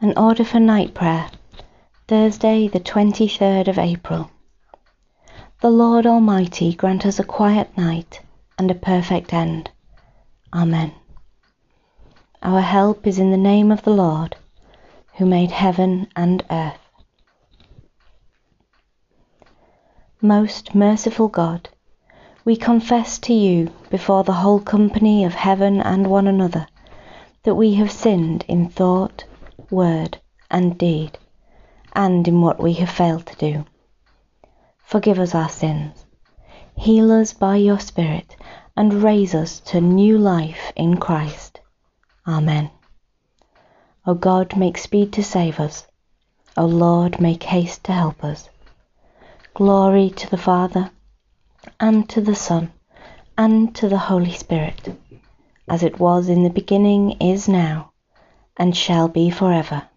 An order for night prayer, Thursday, the 23rd of April. The Lord Almighty grant us a quiet night and a perfect end. Amen. Our help is in the name of the Lord, who made heaven and earth. Most merciful God, we confess to you before the whole company of heaven and one another that we have sinned in thought, word, and deed, and in what we have failed to do. Forgive us our sins, heal us by your Spirit, and raise us to new life in Christ. Amen. O God, make speed to save us. O Lord, make haste to help us. Glory to the Father, and to the Son, and to the Holy Spirit, as it was in the beginning, is now, and shall be forever.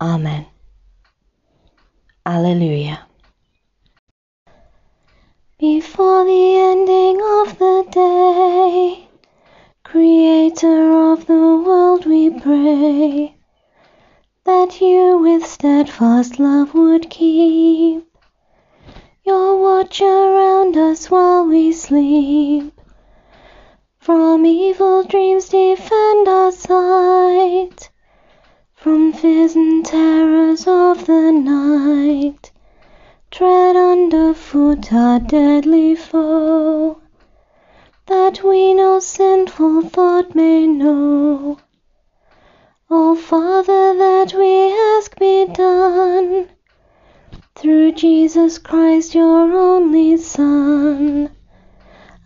Amen. Alleluia. Before the ending of the day, Creator of the world, we pray that you with steadfast love would keep your watch around us while we sleep. From evil dreams defend our sight, from fears and terrors of the night. Tread underfoot our deadly foe, that we no sinful thought may know. O Father, that we ask be done, through Jesus Christ, your only Son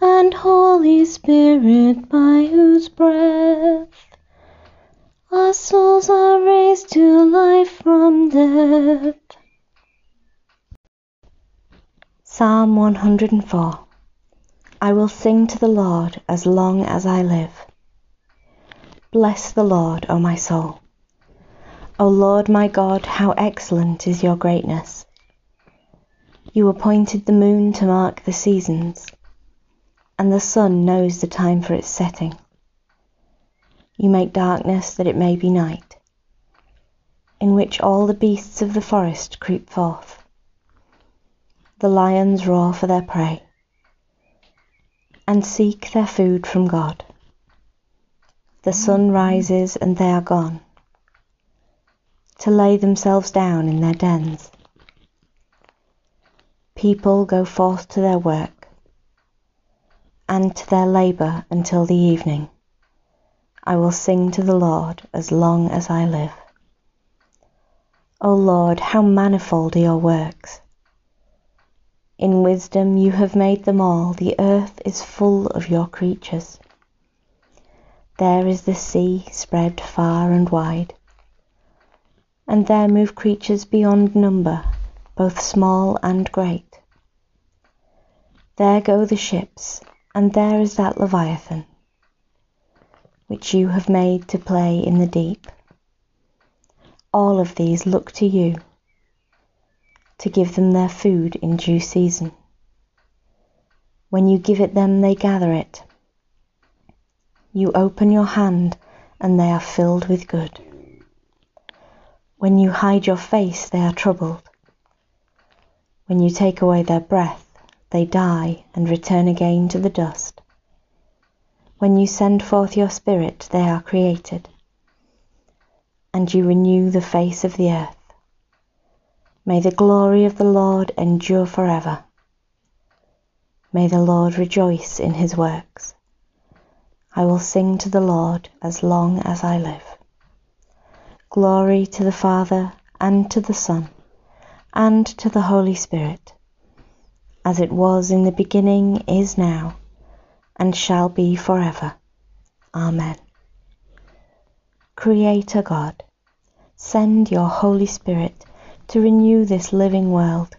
and Holy Spirit, by whose breath our souls are raised to life from death. Psalm 104 I will sing to the Lord as long as I live. Bless the Lord, O my soul. O Lord my God, how excellent is your greatness. You appointed the moon to mark the seasons and the sun knows the time for its setting. You make darkness that it may be night, in which all the beasts of the forest creep forth. The lions roar for their prey, and seek their food from God. The sun rises and they are gone, to lay themselves down in their dens. People go forth to their work and to their labour until the evening. I will sing to the Lord as long as I live. O Lord, how manifold are your works! In wisdom you have made them all, the earth is full of your creatures. There is the sea spread far and wide, and there move creatures beyond number, both small and great. There go the ships and there is that Leviathan, which you have made to play in the deep. All of these look to you to give them their food in due season. When you give it them, they gather it. You open your hand, and they are filled with good. When you hide your face, they are troubled. When you take away their breath, they die and return again to the dust. When you send forth your Spirit, they are created, and you renew the face of the earth. May the glory of the Lord endure forever. May the Lord rejoice in his works. I will sing to the Lord as long as I live. Glory to the Father, and to the Son, and to the Holy Spirit as it was in the beginning, is now, and shall be forever. Amen. Creator God, send your Holy Spirit to renew this living world,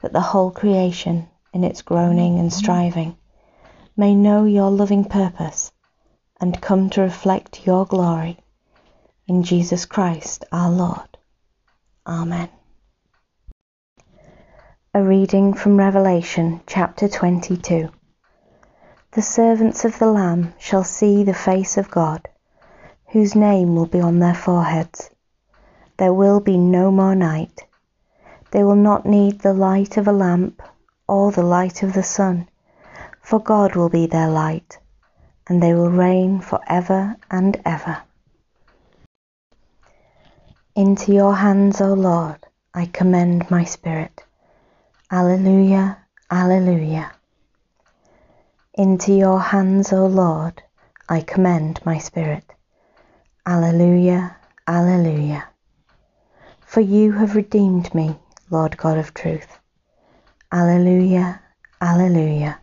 that the whole creation, in its groaning and striving, may know your loving purpose and come to reflect your glory. In Jesus Christ our Lord. Amen. A reading from Revelation chapter 22. The servants of the Lamb shall see the face of God, whose name will be on their foreheads. there will be no more night. They will not need the light of a lamp or the light of the sun, for God will be their light, and they will reign for ever and ever. Into your hands, O Lord, I commend my spirit. Alleluia, Alleluia. Into your hands, O Lord, I commend my spirit. Alleluia, Alleluia. For you have redeemed me, Lord God of truth. Alleluia, Alleluia.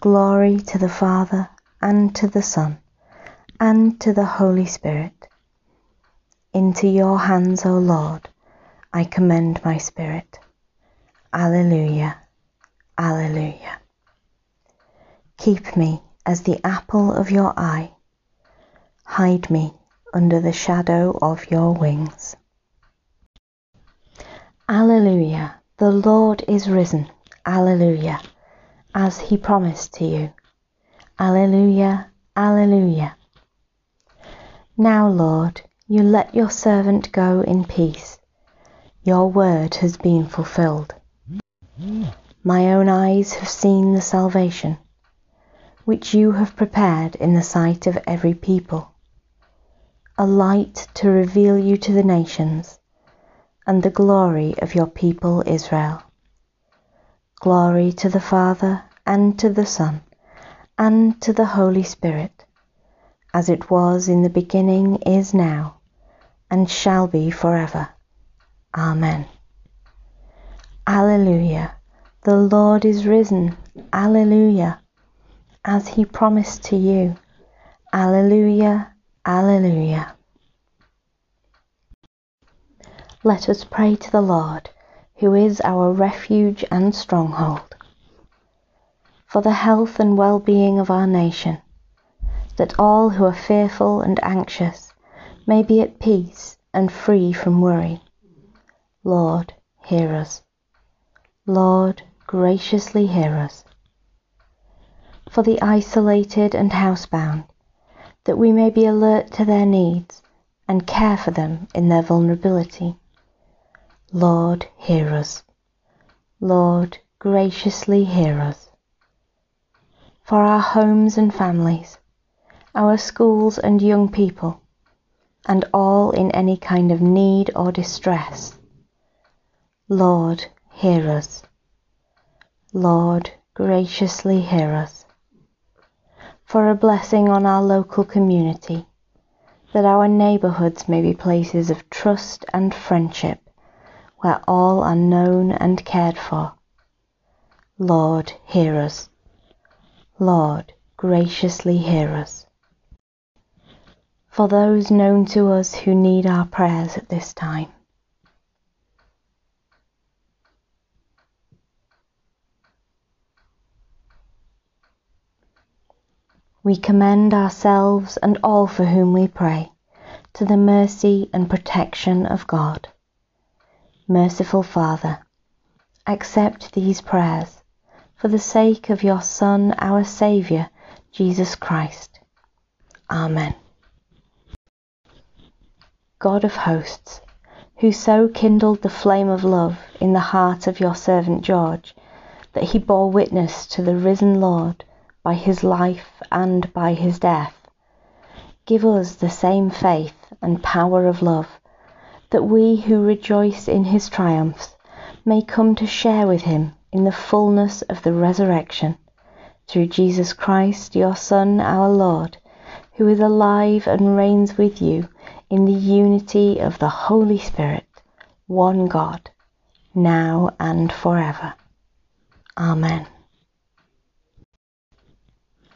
Glory to the Father, and to the Son, and to the Holy Spirit. Into your hands, O Lord, I commend my spirit. Alleluia, Alleluia. Keep me as the apple of your eye. Hide me under the shadow of your wings. Alleluia, the Lord is risen. Alleluia, as he promised to you. Alleluia, Alleluia. Now, Lord, you let your servant go in peace. Your word has been fulfilled. My own eyes have seen the salvation which you have prepared in the sight of every people, a light to reveal you to the nations, and the glory of your people Israel. Glory to the Father, and to the Son, and to the Holy Spirit, as it was in the beginning, is now, and shall be forever. Amen. Alleluia. The Lord is risen. Alleluia as he promised to you. Alleluia, Alleluia. Let us pray to the Lord, who is our refuge and stronghold, for the health and well-being of our nation, that all who are fearful and anxious may be at peace and free from worry. Lord, hear us. Lord, graciously hear us for the isolated and housebound, that we may be alert to their needs and care for them in their vulnerability. Lord, hear us. Lord, graciously hear us. For our homes and families, our schools and young people, and all in any kind of need or distress. Lord, hear us. Lord, graciously hear us for a blessing on our local community, that our neighbourhoods may be places of trust and friendship, where all are known and cared for. Lord, hear us. Lord, graciously hear us. For those known to us who need our prayers at this time, we commend ourselves and all for whom we pray to the mercy and protection of God. Merciful Father, accept these prayers for the sake of your Son, our Saviour, Jesus Christ. Amen. God of hosts, who so kindled the flame of love in the heart of your servant George, that he bore witness to the risen Lord by his life and by his death. Give us the same faith and power of love, that we who rejoice in his triumphs may come to share with him in the fullness of the resurrection, through Jesus Christ, your Son, our Lord, who is alive and reigns with you in the unity of the Holy Spirit, one God, now and forever. Amen.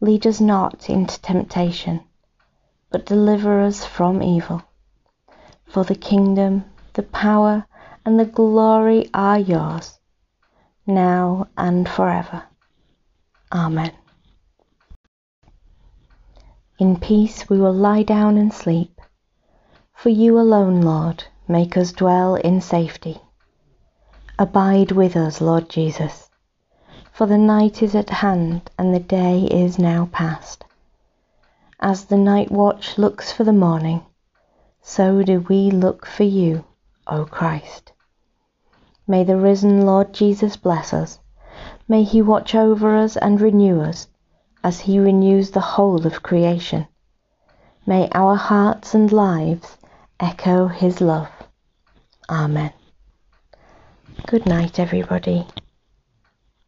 Lead us not into temptation, but deliver us from evil. For the kingdom, the power, and the glory are yours, now and forever. Amen. In peace we will lie down and sleep, for you alone, Lord, make us dwell in safety. Abide with us, Lord Jesus, for the night is at hand and the day is now past. As the night watch looks for the morning, so do we look for you, O Christ. May the risen Lord Jesus bless us. May he watch over us and renew us as he renews the whole of creation. May our hearts and lives echo his love. Amen. Good night, everybody.